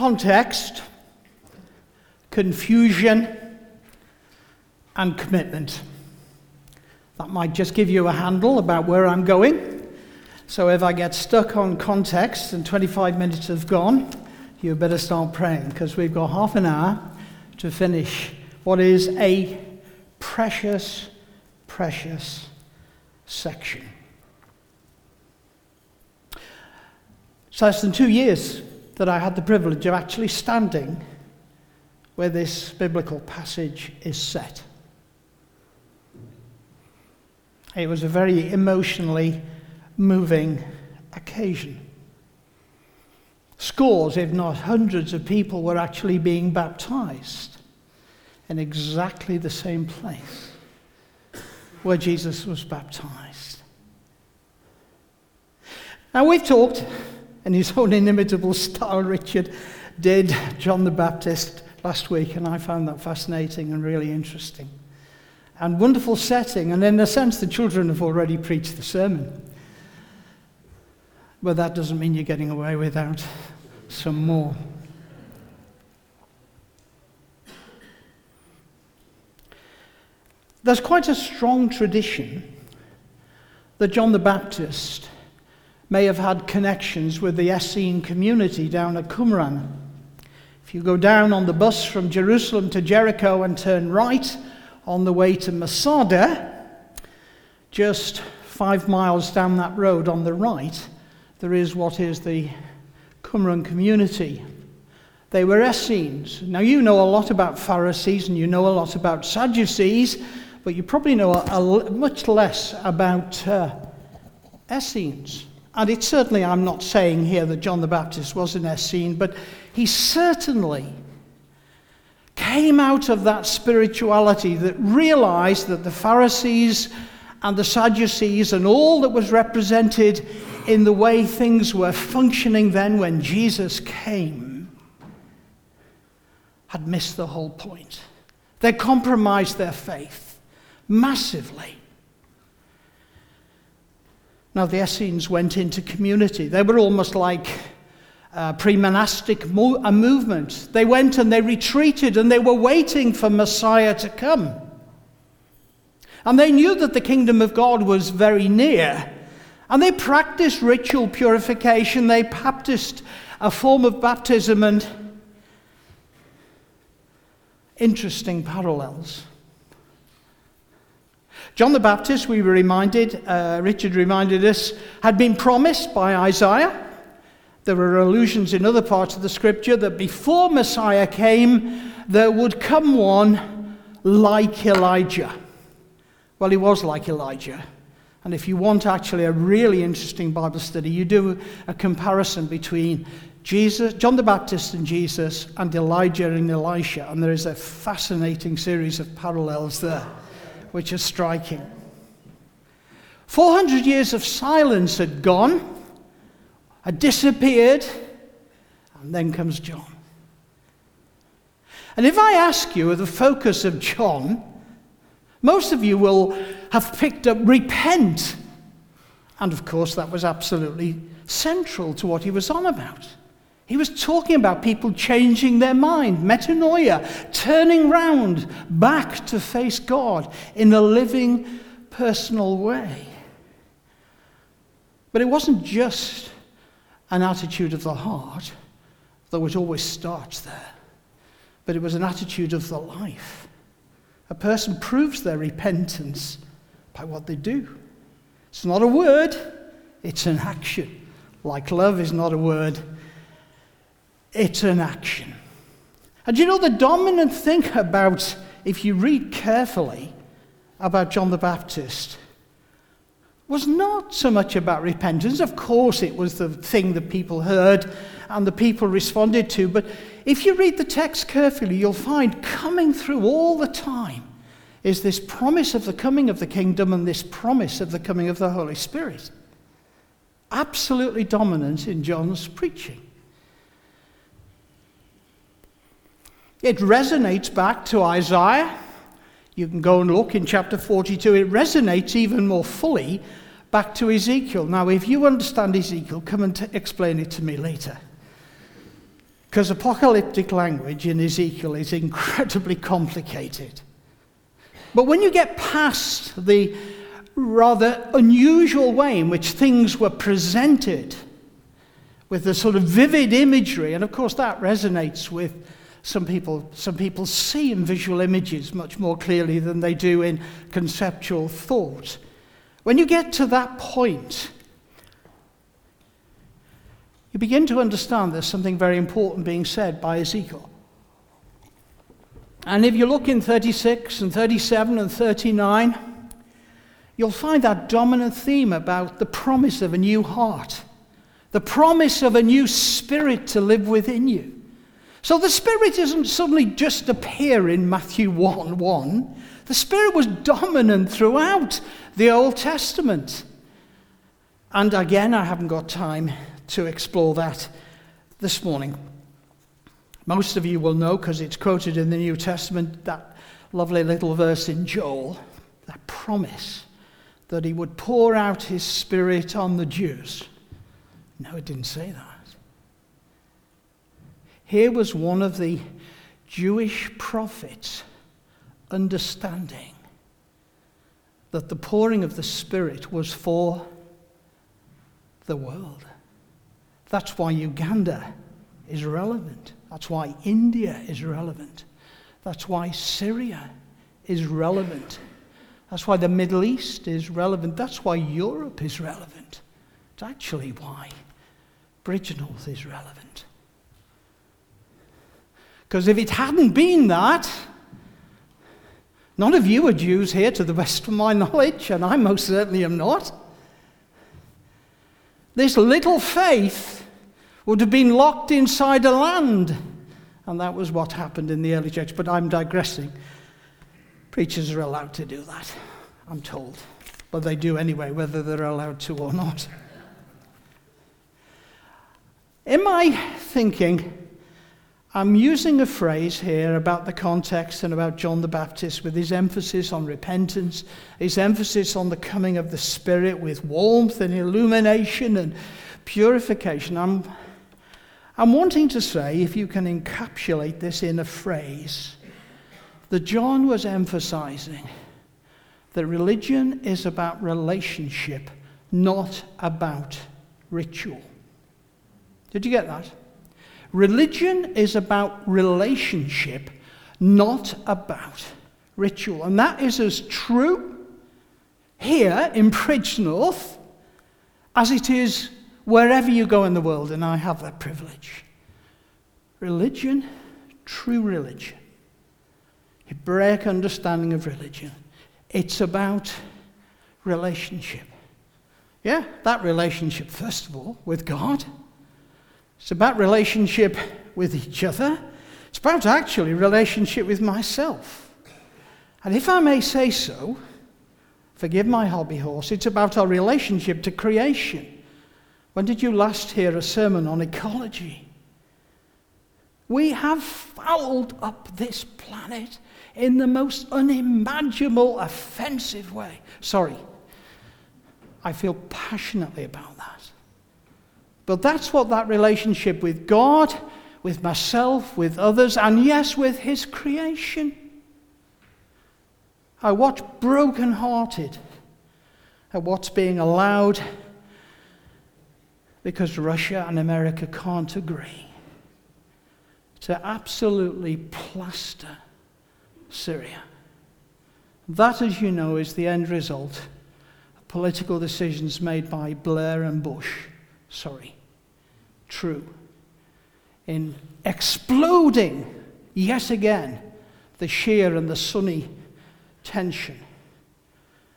context, confusion, and commitment. That might just give you a handle about where I'm going. So if I get stuck on context and 25 minutes have gone, you better start praying because we've got half an hour to finish what is a precious, precious section. It's less than two years that I had the privilege of actually standing where this biblical passage is set. It was a very emotionally moving occasion. Scores, if not hundreds, of people were actually being baptized in exactly the same place where Jesus was baptized. Now, we've talked in his own inimitable style, Richard did John the Baptist last week, and I found that fascinating and really interesting. And wonderful setting, and in a sense, the children have already preached the sermon. But that doesn't mean you're getting away without some more. There's quite a strong tradition that John the Baptist may have had connections with the Essene community down at Qumran. If you go down on the bus from Jerusalem to Jericho and turn right on the way to Masada, just five miles down that road on the right, there is what is the Qumran community. They were Essenes. Now, you know a lot about Pharisees and you know a lot about Sadducees, but you probably know a, a, much less about uh, Essenes. And it's certainly, I'm not saying here that John the Baptist was an Essene, but he certainly came out of that spirituality that realized that the Pharisees and the Sadducees and all that was represented in the way things were functioning then when Jesus came had missed the whole point. They compromised their faith massively. Now, the Essenes went into community. They were almost like uh, a pre monastic mo- uh, a movement. They went and they retreated and they were waiting for Messiah to come. And they knew that the kingdom of God was very near. And they practiced ritual purification, they practiced a form of baptism and interesting parallels. John the Baptist, we were reminded, uh, Richard reminded us, had been promised by Isaiah. There were allusions in other parts of the scripture that before Messiah came, there would come one like Elijah. Well, he was like Elijah. And if you want actually a really interesting Bible study, you do a comparison between Jesus, John the Baptist and Jesus, and Elijah and Elisha. And there is a fascinating series of parallels there which is striking. 400 years of silence had gone, had disappeared, and then comes John. And if I ask you the focus of John, most of you will have picked up repent. And of course, that was absolutely central to what he was on about. He was talking about people changing their mind, metanoia, turning round back to face God in a living, personal way. But it wasn't just an attitude of the heart, though it always starts there, but it was an attitude of the life. A person proves their repentance by what they do. It's not a word, it's an action. Like love is not a word, it's an action. And you know, the dominant thing about, if you read carefully about John the Baptist, was not so much about repentance. Of course, it was the thing that people heard and the people responded to. But if you read the text carefully, you'll find coming through all the time is this promise of the coming of the kingdom and this promise of the coming of the Holy Spirit. Absolutely dominant in John's preaching. It resonates back to Isaiah. You can go and look in chapter 42. It resonates even more fully back to Ezekiel. Now, if you understand Ezekiel, come and t- explain it to me later. Because apocalyptic language in Ezekiel is incredibly complicated. But when you get past the rather unusual way in which things were presented, with the sort of vivid imagery, and of course that resonates with some people. Some people see in visual images much more clearly than they do in conceptual thought. When you get to that point, you begin to understand there's something very important being said by Ezekiel. And if you look in 36 and 37 and 39, you'll find that dominant theme about the promise of a new heart, the promise of a new spirit to live within you. So the Spirit doesn't suddenly just appear in Matthew 1 1. The Spirit was dominant throughout the Old Testament. And again, I haven't got time to explore that this morning. Most of you will know, because it's quoted in the New Testament, that lovely little verse in Joel, that promise that he would pour out his spirit on the Jews. No, it didn't say that. Here was one of the Jewish prophets understanding that the pouring of the Spirit was for the world. That's why Uganda is relevant. That's why India is relevant. That's why Syria is relevant. That's why the Middle East is relevant. That's why Europe is relevant. It's actually why Bridgnorth is relevant. Because if it hadn't been that, none of you are Jews here to the best of my knowledge, and I most certainly am not. This little faith would have been locked inside a land. And that was what happened in the early church. But I'm digressing. Preachers are allowed to do that, I'm told. But they do anyway, whether they're allowed to or not. In my thinking, I'm using a phrase here about the context and about John the Baptist with his emphasis on repentance, his emphasis on the coming of the Spirit with warmth and illumination and purification. I'm, I'm wanting to say, if you can encapsulate this in a phrase, that John was emphasizing that religion is about relationship, not about ritual. Did you get that? Religion is about relationship, not about ritual. And that is as true here in Bridgnorth as it is wherever you go in the world, and I have that privilege. Religion, true religion, Hebraic understanding of religion, it's about relationship. Yeah, that relationship, first of all, with God it's about relationship with each other. It's about actually relationship with myself. And if I may say so, forgive my hobby horse, it's about our relationship to creation. When did you last hear a sermon on ecology? We have fouled up this planet in the most unimaginable, offensive way. Sorry, I feel passionately about. But that's what that relationship with God, with myself, with others, and yes, with His creation. I watch broken-hearted at what's being allowed because Russia and America can't agree to absolutely plaster Syria. That, as you know, is the end result of political decisions made by Blair and Bush. Sorry true in exploding yet again the Shia and the Sunni tension.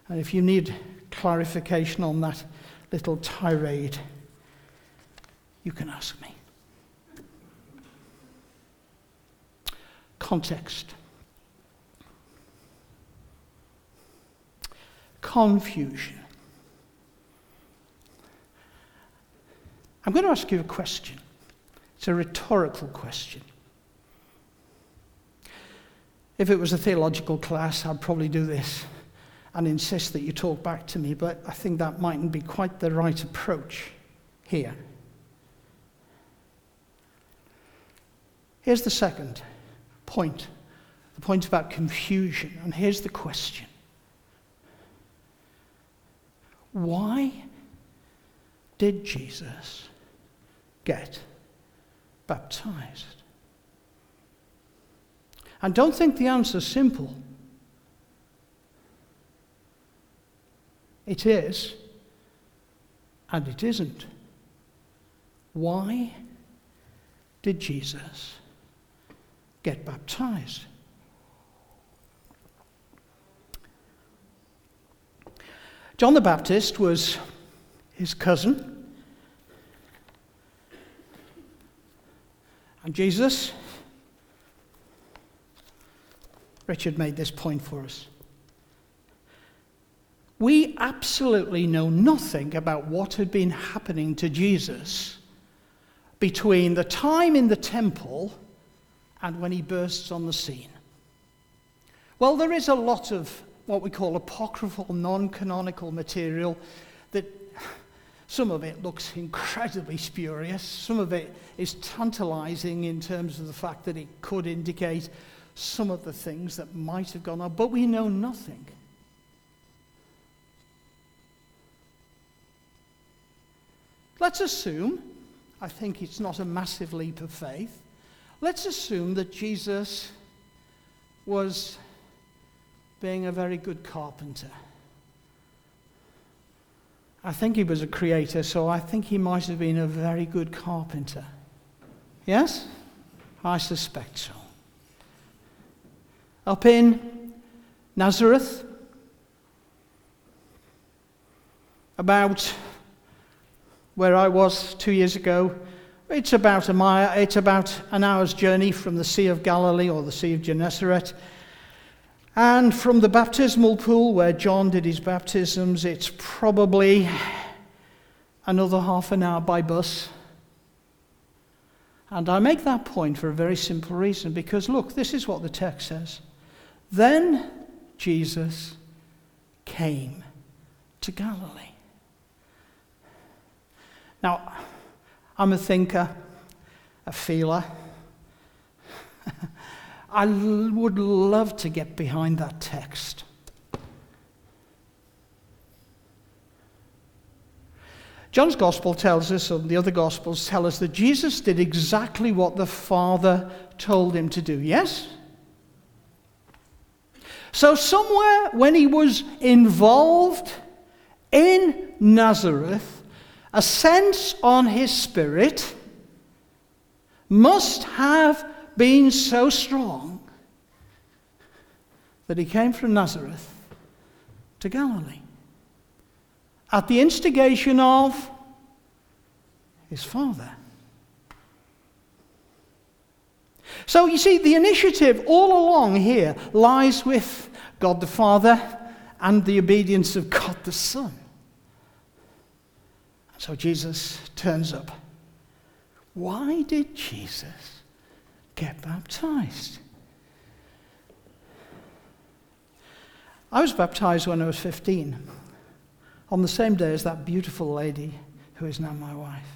And if you need clarification on that little tirade, you can ask me. Context. Confusion. I'm going to ask you a question. It's a rhetorical question. If it was a theological class, I'd probably do this and insist that you talk back to me, but I think that mightn't be quite the right approach here. Here's the second point the point about confusion. And here's the question Why did Jesus get baptized? And don't think the answer's simple. It is, and it isn't. Why did Jesus get baptized? John the Baptist was his cousin. And Jesus, Richard made this point for us. We absolutely know nothing about what had been happening to Jesus between the time in the temple and when he bursts on the scene. Well, there is a lot of what we call apocryphal, non canonical material that some of it looks incredibly spurious, some of it is tantalizing in terms of the fact that it could indicate some of the things that might have gone on, but we know nothing. Let's assume, I think it's not a massive leap of faith, let's assume that Jesus was being a very good carpenter. I think he was a creator, so I think he might have been a very good carpenter. Yes? I suspect so. Up in Nazareth, about where I was two years ago, it's about a mile, it's about an hour's journey from the Sea of Galilee or the Sea of Gennesaret. And from the baptismal pool where John did his baptisms, it's probably another half an hour by bus. And I make that point for a very simple reason because look, this is what the text says. Then Jesus came to Galilee. Now, I'm a thinker, a feeler. I would love to get behind that text. John's Gospel tells us, and the other Gospels tell us, that Jesus did exactly what the Father told him to do. Yes? So, somewhere when he was involved in Nazareth, a sense on his spirit must have been so strong that he came from Nazareth to Galilee at the instigation of his father. So you see, the initiative all along here lies with God the Father and the obedience of God the Son. So Jesus turns up. Why did Jesus get baptized. I was baptized when I was 15, on the same day as that beautiful lady who is now my wife.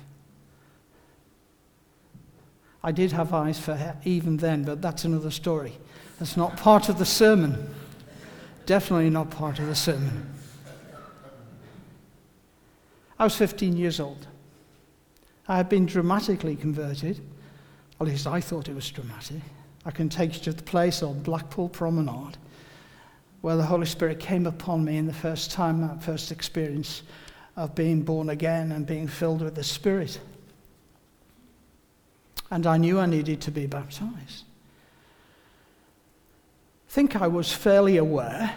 I did have eyes for her even then, but that's another story. That's not part of the sermon. Definitely not part of the sermon. I was 15 years old. I had been dramatically converted. At least I thought it was dramatic. I can take you to the place on Blackpool Promenade where the Holy Spirit came upon me in the first time, that first experience of being born again and being filled with the Spirit. And I knew I needed to be baptized. I think I was fairly aware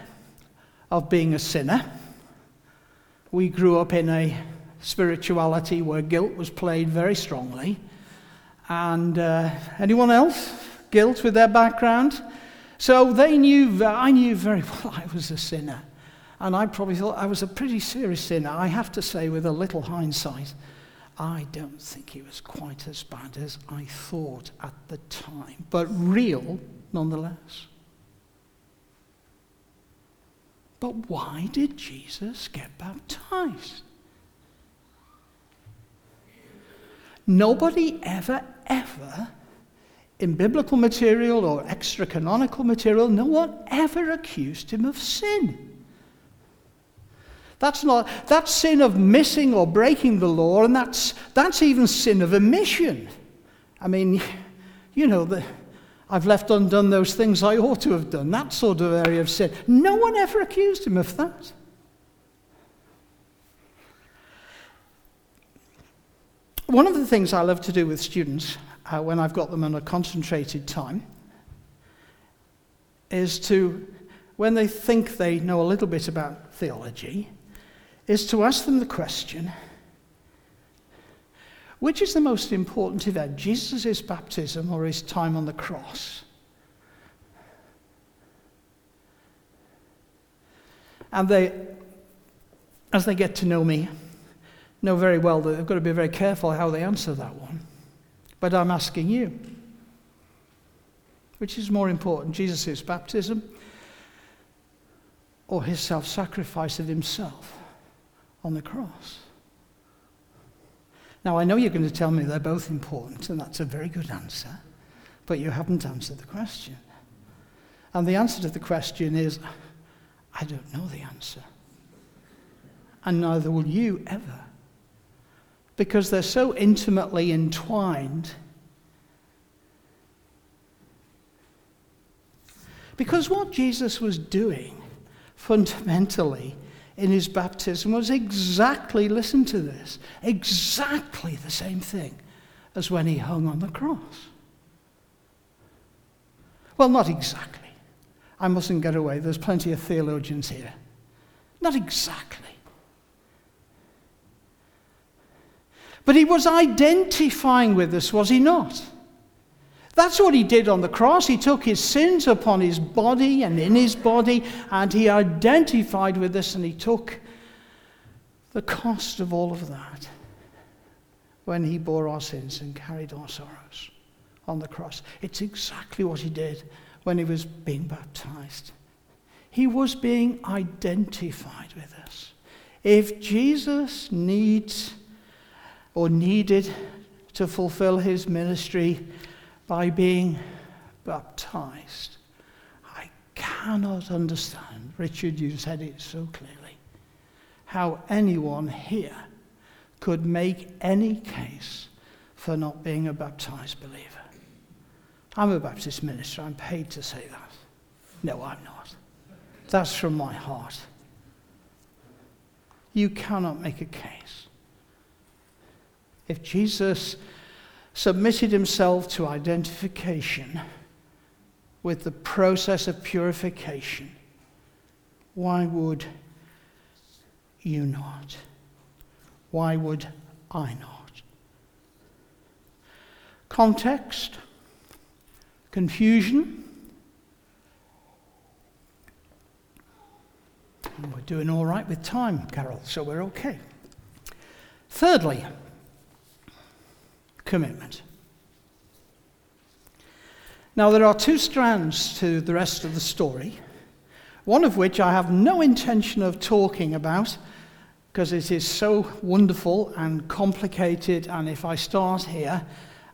of being a sinner. We grew up in a spirituality where guilt was played very strongly. And uh, anyone else? Guilt with their background? So they knew, I knew very well I was a sinner. And I probably thought I was a pretty serious sinner. I have to say, with a little hindsight, I don't think it was quite as bad as I thought at the time, but real nonetheless. But why did Jesus get baptized? Nobody ever, ever in biblical material or extra canonical material, no one ever accused him of sin. That's not that's sin of missing or breaking the law, and that's that's even sin of omission. I mean, you know, the, I've left undone those things I ought to have done, that sort of area of sin. No one ever accused him of that. One of the things I love to do with students uh, when I've got them on a concentrated time is to, when they think they know a little bit about theology, is to ask them the question which is the most important event, Jesus' baptism or his time on the cross? And they, as they get to know me, know very well that they've got to be very careful how they answer that one. But I'm asking you which is more important, Jesus' baptism or his self sacrifice of himself on the cross? Now, I know you're going to tell me they're both important, and that's a very good answer, but you haven't answered the question. And the answer to the question is I don't know the answer. And neither will you ever. Because they're so intimately entwined. Because what Jesus was doing fundamentally in his baptism was exactly, listen to this, exactly the same thing as when he hung on the cross. Well, not exactly. I mustn't get away. There's plenty of theologians here. Not exactly. But he was identifying with us, was he not? That's what he did on the cross. He took his sins upon his body and in his body, and he identified with us and he took the cost of all of that when he bore our sins and carried our sorrows on the cross. It's exactly what he did when he was being baptized. He was being identified with us. If Jesus needs or needed to fulfill his ministry, by being baptized. I cannot understand, Richard, you said it so clearly, how anyone here could make any case for not being a baptized believer. I'm a Baptist minister, I'm paid to say that. No, I'm not. That's from my heart. You cannot make a case. If Jesus submitted himself to identification with the process of purification, why would you not? Why would I not? Context, confusion. We're doing all right with time, Carol, so we're okay. Thirdly, commitment. Now, there are two strands to the rest of the story, one of which I have no intention of talking about because it is so wonderful and complicated, and if I start here,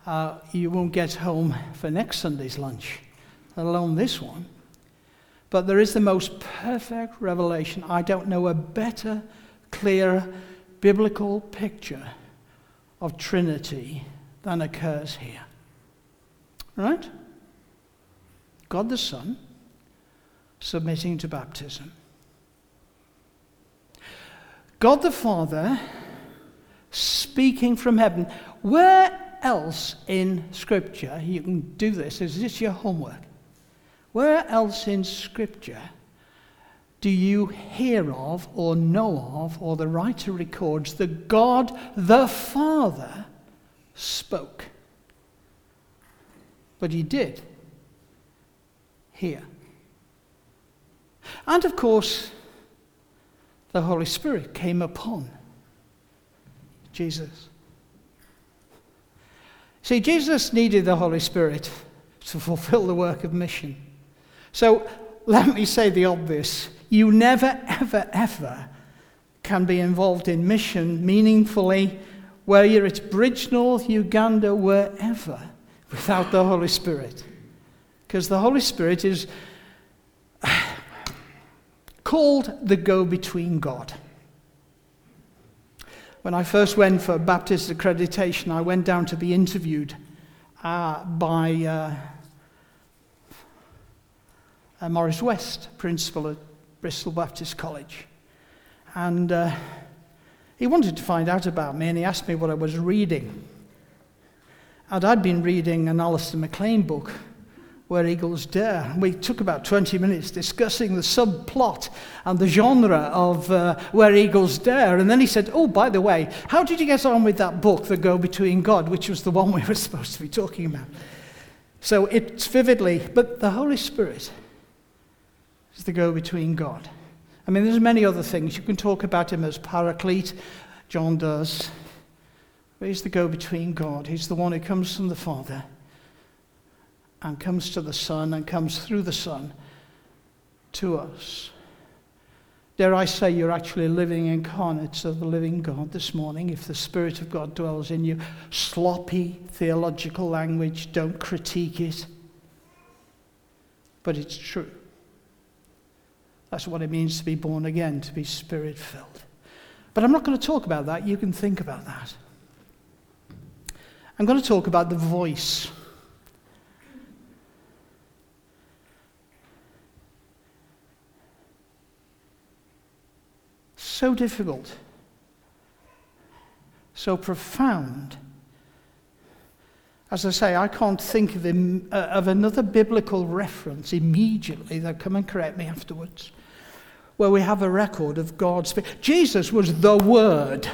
uh, you won't get home for next Sunday's lunch, let alone this one. But there is the most perfect revelation. I don't know a better, clearer biblical picture of Trinity than occurs here. Right? God the Son submitting to baptism. God the Father speaking from heaven. Where else in Scripture, you can do this, is this your homework? Where else in Scripture do you hear of or know of, or the writer records, the God the Father spoke. But he did here. And of course, the Holy Spirit came upon Jesus. See, Jesus needed the Holy Spirit to fulfill the work of mission. So let me say the obvious you never, ever, ever can be involved in mission meaningfully whether it's Bridgnorth, Uganda, wherever, without the Holy Spirit. Because the Holy Spirit is called the go between God. When I first went for Baptist accreditation, I went down to be interviewed uh, by uh, uh, Morris West, principal at Bristol Baptist College. And uh, he wanted to find out about me, and he asked me what I was reading. And I'd been reading an Alistair MacLean book, Where Eagles Dare. We took about 20 minutes discussing the subplot and the genre of uh, Where Eagles Dare. And then he said, Oh, by the way, how did you get on with that book, The Go Between God, which was the one we were supposed to be talking about? So it's vividly, but the Holy Spirit is the go between God. I mean, there's many other things. You can talk about him as paraclete, John does. But he's the go between God. He's the one who comes from the Father and comes to the Son and comes through the Son to us. Dare I say, you're actually living incarnates of the living God this morning if the Spirit of God dwells in you. Sloppy theological language, don't critique it. But it's true. That's what it means to be born again, to be spirit filled. But I'm not going to talk about that. You can think about that. I'm going to talk about the voice. So difficult, so profound. As I say, I can't think of, him, uh, of another biblical reference immediately. They'll come and correct me afterwards. Where we have a record of God's. Jesus was the Word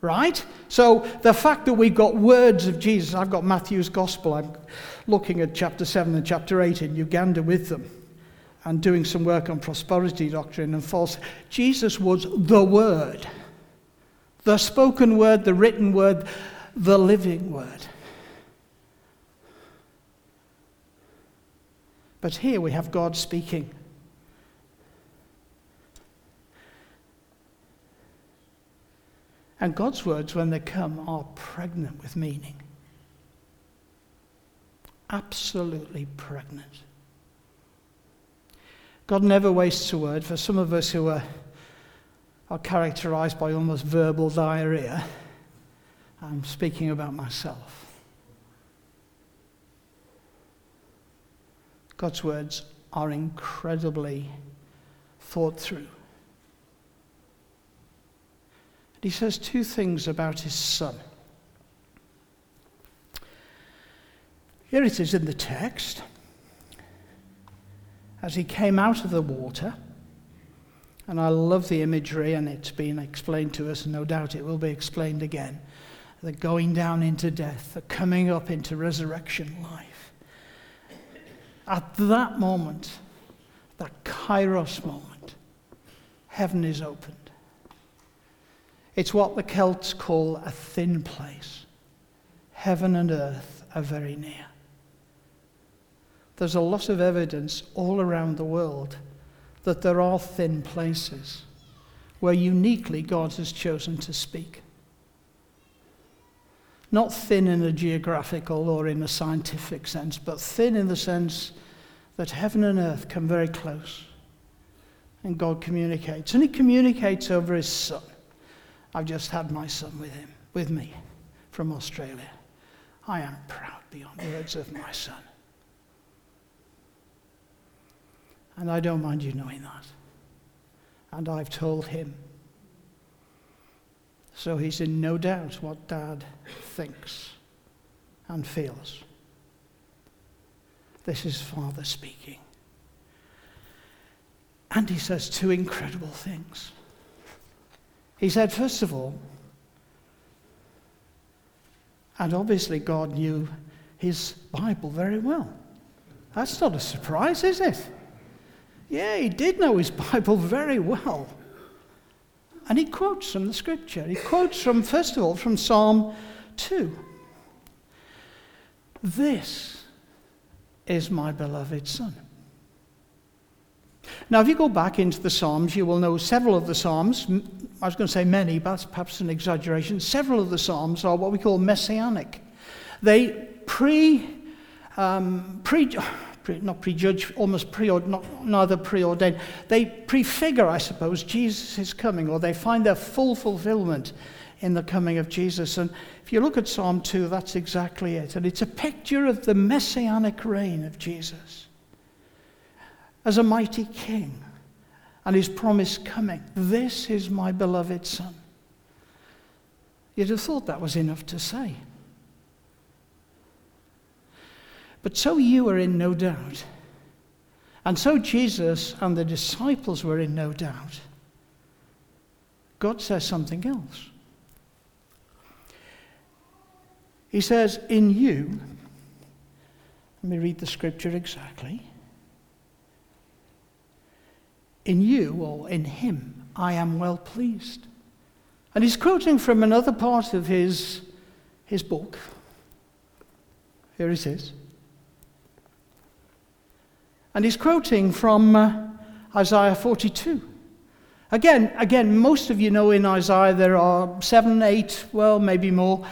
right? So the fact that we've got words of Jesus, I've got Matthew's Gospel, I'm looking at chapter 7 and chapter 8 in Uganda with them and doing some work on prosperity doctrine and false. Jesus was the Word, the spoken word, the written word, the living word. But here we have God speaking. And God's words, when they come, are pregnant with meaning. Absolutely pregnant. God never wastes a word. For some of us who are, are characterized by almost verbal diarrhea, I'm speaking about myself. God's words are incredibly thought through. And he says two things about his son. Here it is in the text. As he came out of the water, and I love the imagery, and it's been explained to us, and no doubt it will be explained again. The going down into death, the coming up into resurrection life. At that moment, that kairos moment, heaven is opened. It's what the Celts call a thin place. Heaven and earth are very near. There's a lot of evidence all around the world that there are thin places where uniquely God has chosen to speak. Not thin in a geographical or in a scientific sense, but thin in the sense that heaven and earth come very close. And God communicates. And He communicates over His Son. I've just had my son with him, with me, from Australia. I am proud beyond words of my son. And I don't mind you knowing that. And I've told him. So he's in no doubt what dad thinks and feels. This is father speaking. And he says two incredible things. He said, first of all, and obviously God knew his Bible very well. That's not a surprise, is it? Yeah, he did know his Bible very well. And he quotes from the scripture. He quotes from, first of all, from Psalm 2. This is my beloved Son. Now, if you go back into the Psalms, you will know several of the Psalms, I was going to say many, but that's perhaps an exaggeration. Several of the Psalms are what we call messianic. They pre, um, pre, pre not prejudge, almost pre, not, neither preordained. They prefigure, I suppose, Jesus' coming, or they find their full fulfillment in the coming of Jesus. And if you look at Psalm 2, that's exactly it. And it's a picture of the messianic reign of Jesus as a mighty king and his promise coming. This is my beloved Son. You'd have thought that was enough to say. But so you were in no doubt. And so Jesus and the disciples were in no doubt. God says something else. He says, In you, let me read the scripture exactly. In you, or in him, I am well pleased. And he's quoting from another part of his, his book. Here it is. And he's quoting from uh, Isaiah 42. Again, again, most of you know in Isaiah there are seven, eight, well, maybe more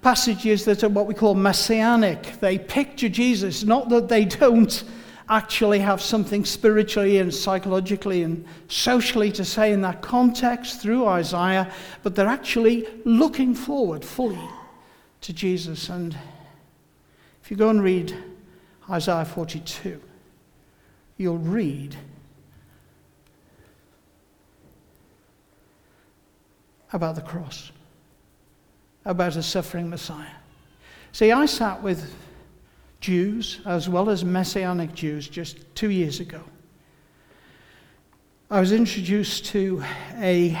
passages that are what we call messianic. They picture Jesus, not that they don't actually have something spiritually and psychologically and socially to say in that context through Isaiah, but they're actually looking forward fully to Jesus. And if you go and read Isaiah 42, you'll read about the cross about a suffering Messiah. See, I sat with Jews as well as Messianic Jews just two years ago. I was introduced to a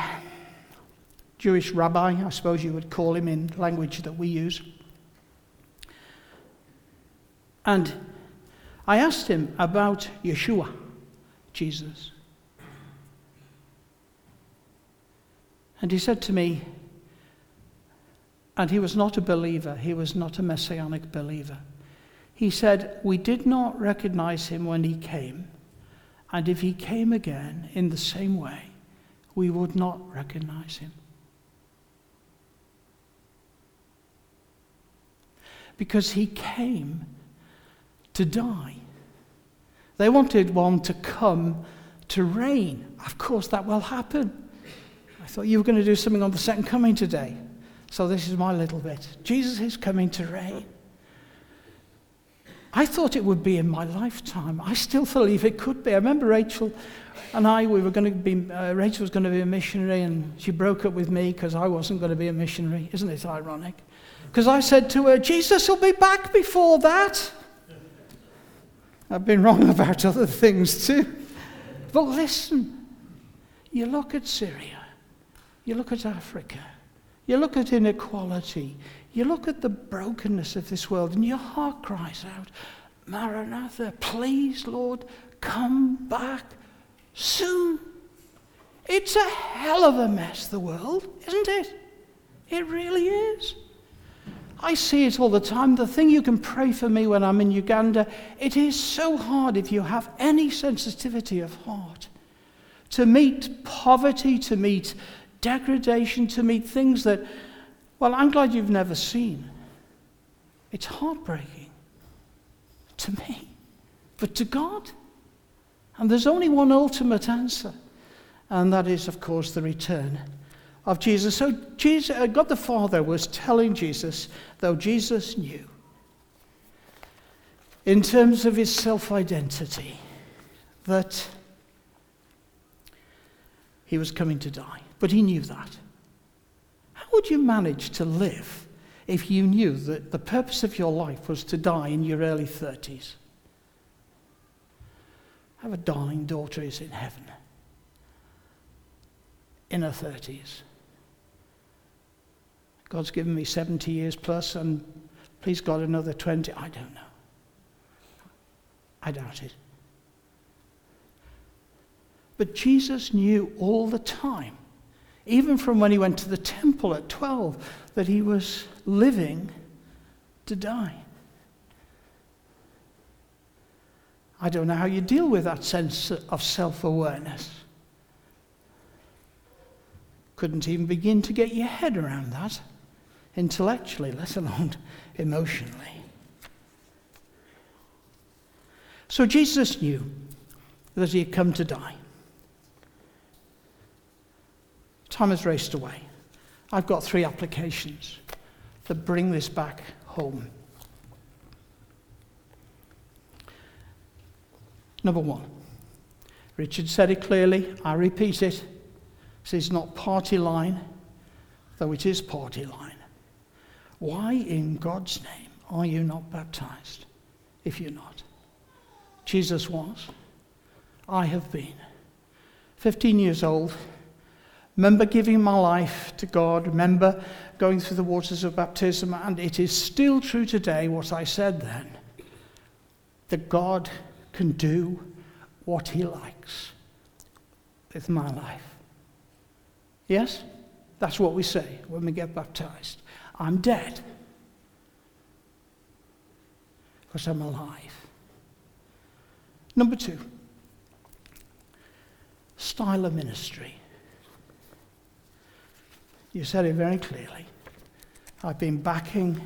Jewish rabbi, I suppose you would call him in language that we use. And I asked him about Yeshua, Jesus. And he said to me, and he was not a believer, he was not a messianic believer. He said, We did not recognize him when he came, and if he came again in the same way, we would not recognize him. Because he came to die. They wanted one to come to reign. Of course, that will happen. I thought you were going to do something on the second coming today. So this is my little bit. Jesus is coming to reign. I thought it would be in my lifetime. I still believe it could be. I remember Rachel and I, we were going to be, uh, Rachel was going to be a missionary, and she broke up with me because I wasn't going to be a missionary. Isn't it ironic? Because I said to her, Jesus will be back before that. I've been wrong about other things too. But listen, you look at Syria, you look at Africa, you look at inequality. You look at the brokenness of this world, and your heart cries out, Maranatha, please, Lord, come back soon. It's a hell of a mess, the world, isn't it? It really is. I see it all the time. The thing you can pray for me when I'm in Uganda, it is so hard if you have any sensitivity of heart to meet poverty, to meet degradation, to meet things that, well, I'm glad you've never seen. It's heartbreaking to me, but to God. And there's only one ultimate answer, and that is, of course, the return of Jesus. So Jesus, uh, God the Father was telling Jesus, though Jesus knew, in terms of his self identity, that he was coming to die. But he knew that. How would you manage to live if you knew that the purpose of your life was to die in your early 30s? I have a darling daughter who's in heaven, in her 30s. God's given me 70 years plus, and please God, another 20. I don't know. I doubt it. But Jesus knew all the time even from when he went to the temple at 12, that he was living to die. I don't know how you deal with that sense of self awareness. Couldn't even begin to get your head around that intellectually, let alone emotionally. So Jesus knew that he had come to die. Time has raced away. I've got three applications that bring this back home. Number one, Richard said it clearly, I repeat it. This is not party line, though it is party line. Why in God's name are you not baptized if you're not? Jesus was. I have been. 15 years old. Remember giving my life to God. Remember going through the waters of baptism. And it is still true today what I said then that God can do what He likes with my life. Yes? That's what we say when we get baptized. I'm dead because I'm alive. Number two, style of ministry. You said it very clearly. I've been backing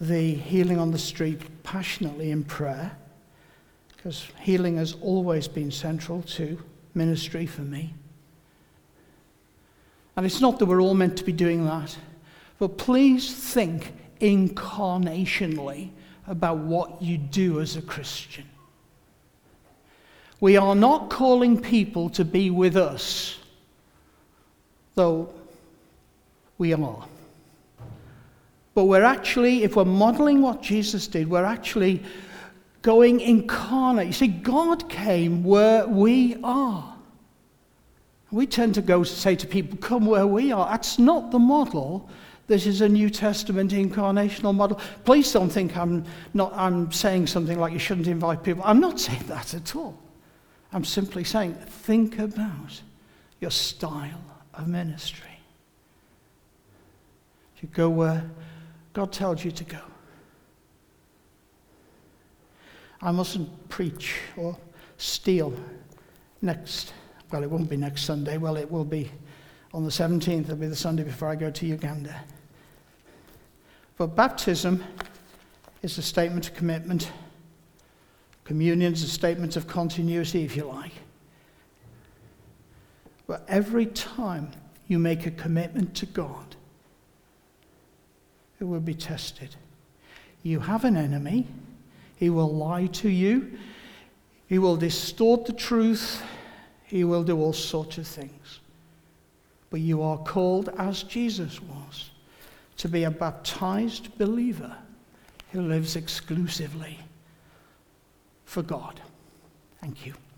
the healing on the street passionately in prayer because healing has always been central to ministry for me. And it's not that we're all meant to be doing that, but please think incarnationally about what you do as a Christian. We are not calling people to be with us, though we are. But we're actually, if we're modeling what Jesus did, we're actually going incarnate. You see, God came where we are. We tend to go to say to people, come where we are. That's not the model. This is a New Testament incarnational model. Please don't think I'm, not, I'm saying something like you shouldn't invite people. I'm not saying that at all. I'm simply saying, think about your style of ministry. You go where God tells you to go. I mustn't preach or steal next, well, it won't be next Sunday. Well, it will be on the 17th. It'll be the Sunday before I go to Uganda. But baptism is a statement of commitment. Communion is a statement of continuity, if you like. But every time you make a commitment to God, it will be tested. You have an enemy he will lie to you. He will distort the truth. He will do all sorts of things. But you are called, as Jesus was, to be a baptized believer who lives exclusively for God. Thank you.